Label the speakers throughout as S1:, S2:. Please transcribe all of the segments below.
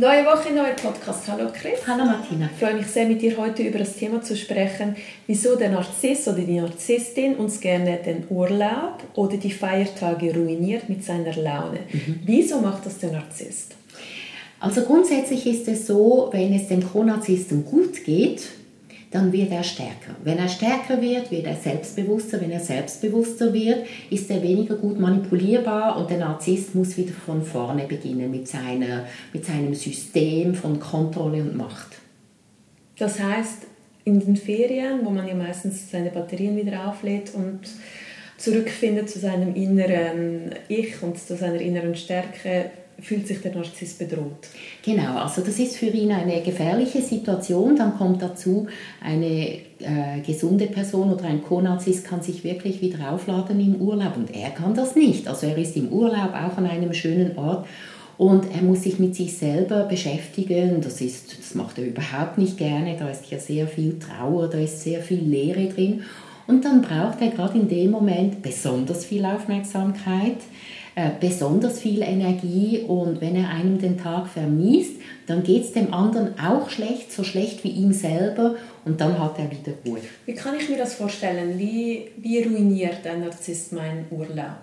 S1: Neue Woche, neuer Podcast. Hallo Chris.
S2: Hallo Martina.
S1: Ich freue mich sehr, mit dir heute über das Thema zu sprechen, wieso der Narziss oder die Narzisstin uns gerne den Urlaub oder die Feiertage ruiniert mit seiner Laune. Mhm. Wieso macht das der Narzisst?
S2: Also grundsätzlich ist es so, wenn es dem Chronarzisten gut geht, dann wird er stärker. Wenn er stärker wird, wird er selbstbewusster. Wenn er selbstbewusster wird, ist er weniger gut manipulierbar und der Narzisst muss wieder von vorne beginnen mit, seiner, mit seinem System von Kontrolle und Macht.
S1: Das heißt, in den Ferien, wo man ja meistens seine Batterien wieder auflädt und zurückfindet zu seinem inneren Ich und zu seiner inneren Stärke, fühlt sich der Narzisst bedroht.
S2: Genau, also das ist für ihn eine gefährliche Situation. Dann kommt dazu, eine äh, gesunde Person oder ein Co-Narzisst kann sich wirklich wieder aufladen im Urlaub und er kann das nicht. Also er ist im Urlaub auch an einem schönen Ort und er muss sich mit sich selber beschäftigen. Das, ist, das macht er überhaupt nicht gerne. Da ist ja sehr viel Trauer, da ist sehr viel Leere drin. Und dann braucht er gerade in dem Moment besonders viel Aufmerksamkeit. Äh, besonders viel Energie und wenn er einem den Tag vermisst, dann geht es dem anderen auch schlecht, so schlecht wie ihm selber und dann hat er wieder Ruhe.
S1: Wie kann ich mir das vorstellen? Wie, wie ruiniert ein Narzisst meinen Urlaub?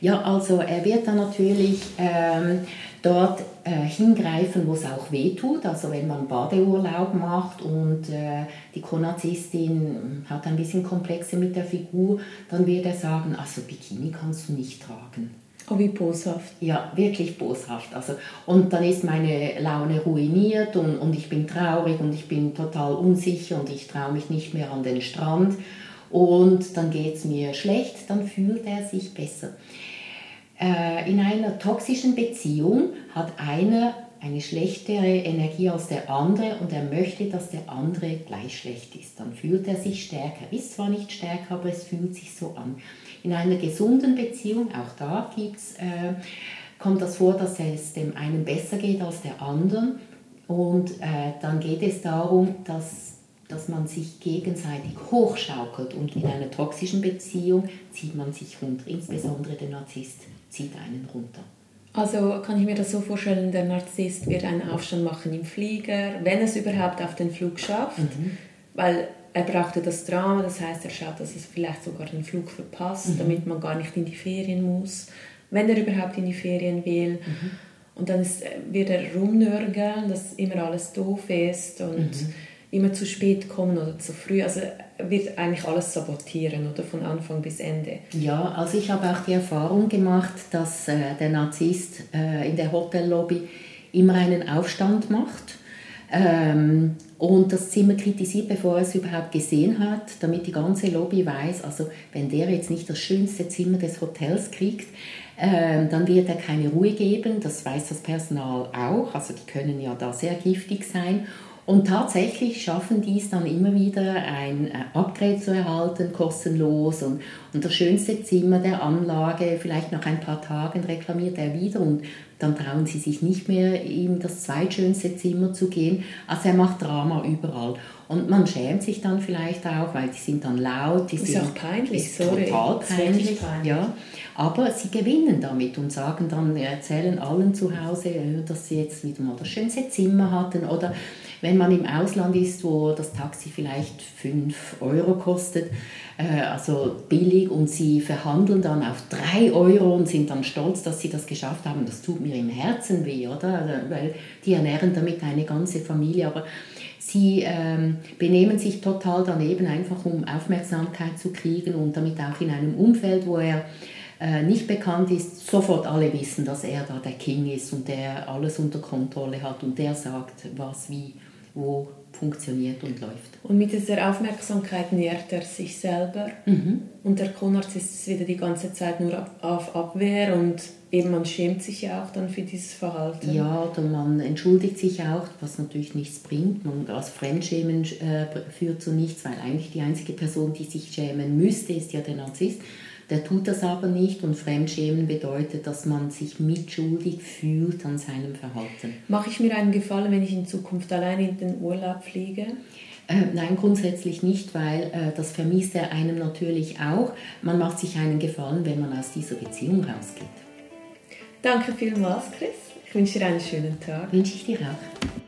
S2: Ja, also er wird dann natürlich ähm, dort äh, hingreifen, wo es auch weh tut. Also wenn man Badeurlaub macht und äh, die Konarzistin hat ein bisschen Komplexe mit der Figur, dann wird er sagen, also Bikini kannst du nicht tragen.
S1: Oh, wie boshaft.
S2: Ja, wirklich boshaft. Also, und dann ist meine Laune ruiniert und, und ich bin traurig und ich bin total unsicher und ich traue mich nicht mehr an den Strand. Und dann geht es mir schlecht, dann fühlt er sich besser. Äh, in einer toxischen Beziehung hat einer eine schlechtere Energie als der andere und er möchte, dass der andere gleich schlecht ist. Dann fühlt er sich stärker. Ist zwar nicht stärker, aber es fühlt sich so an. In einer gesunden Beziehung, auch da gibt's, äh, kommt das vor, dass es dem einen besser geht als der anderen. Und äh, dann geht es darum, dass, dass man sich gegenseitig hochschaukelt. Und in einer toxischen Beziehung zieht man sich runter, insbesondere der Narzisst zieht einen runter.
S1: Also kann ich mir das so vorstellen, der Narzisst wird einen Aufstand machen im Flieger, wenn es überhaupt auf den Flug schafft, mhm. weil er brauchte das Drama, das heißt, er schaut, dass es vielleicht sogar den Flug verpasst, mhm. damit man gar nicht in die Ferien muss, wenn er überhaupt in die Ferien will. Mhm. Und dann ist, wird er rumnörgeln, dass immer alles doof ist und mhm. Immer zu spät kommen oder zu früh. Also wird eigentlich alles sabotieren, oder von Anfang bis Ende.
S2: Ja, also ich habe auch die Erfahrung gemacht, dass äh, der Narzisst äh, in der Hotellobby immer einen Aufstand macht ähm, und das Zimmer kritisiert, bevor er es überhaupt gesehen hat, damit die ganze Lobby weiß, also wenn der jetzt nicht das schönste Zimmer des Hotels kriegt, äh, dann wird er keine Ruhe geben. Das weiß das Personal auch, also die können ja da sehr giftig sein. Und tatsächlich schaffen die es dann immer wieder, ein äh, Upgrade zu erhalten, kostenlos. Und, und das schönste Zimmer der Anlage, vielleicht nach ein paar Tagen reklamiert er wieder und dann trauen sie sich nicht mehr, ihm das zweitschönste Zimmer zu gehen. Also er macht Drama überall. Und man schämt sich dann vielleicht auch, weil die sind dann laut. Die
S1: ist
S2: sind,
S1: auch peinlich,
S2: ist sorry. Total peinlich,
S1: peinlich.
S2: Ja. Aber sie gewinnen damit und sagen dann, erzählen allen zu Hause, äh, dass sie jetzt wieder mal das schönste Zimmer hatten. Oder wenn man im Ausland ist, wo das Taxi vielleicht 5 Euro kostet, äh, also billig, und sie verhandeln dann auf 3 Euro und sind dann stolz, dass sie das geschafft haben, das tut mir im Herzen weh, oder? Also, weil die ernähren damit eine ganze Familie. Aber Sie ähm, benehmen sich total daneben, einfach um Aufmerksamkeit zu kriegen und damit auch in einem Umfeld, wo er äh, nicht bekannt ist, sofort alle wissen, dass er da der King ist und der alles unter Kontrolle hat und der sagt, was wie wo funktioniert und läuft.
S1: Und mit dieser Aufmerksamkeit nährt er sich selber. Mhm. Und der Konarzt ist wieder die ganze Zeit nur auf Abwehr und eben man schämt sich ja auch dann für dieses Verhalten.
S2: Ja, oder man entschuldigt sich auch, was natürlich nichts bringt. Man, also Fremdschämen äh, führt zu nichts, weil eigentlich die einzige Person, die sich schämen müsste, ist ja der Narzisst. Der tut das aber nicht und Fremdschämen bedeutet, dass man sich mitschuldig fühlt an seinem Verhalten.
S1: Mache ich mir einen Gefallen, wenn ich in Zukunft alleine in den Urlaub fliege?
S2: Äh, nein, grundsätzlich nicht, weil äh, das vermisst er einem natürlich auch. Man macht sich einen Gefallen, wenn man aus dieser Beziehung rausgeht.
S1: Danke vielmals, Chris. Ich wünsche dir einen schönen Tag.
S2: Wünsche ich dir auch.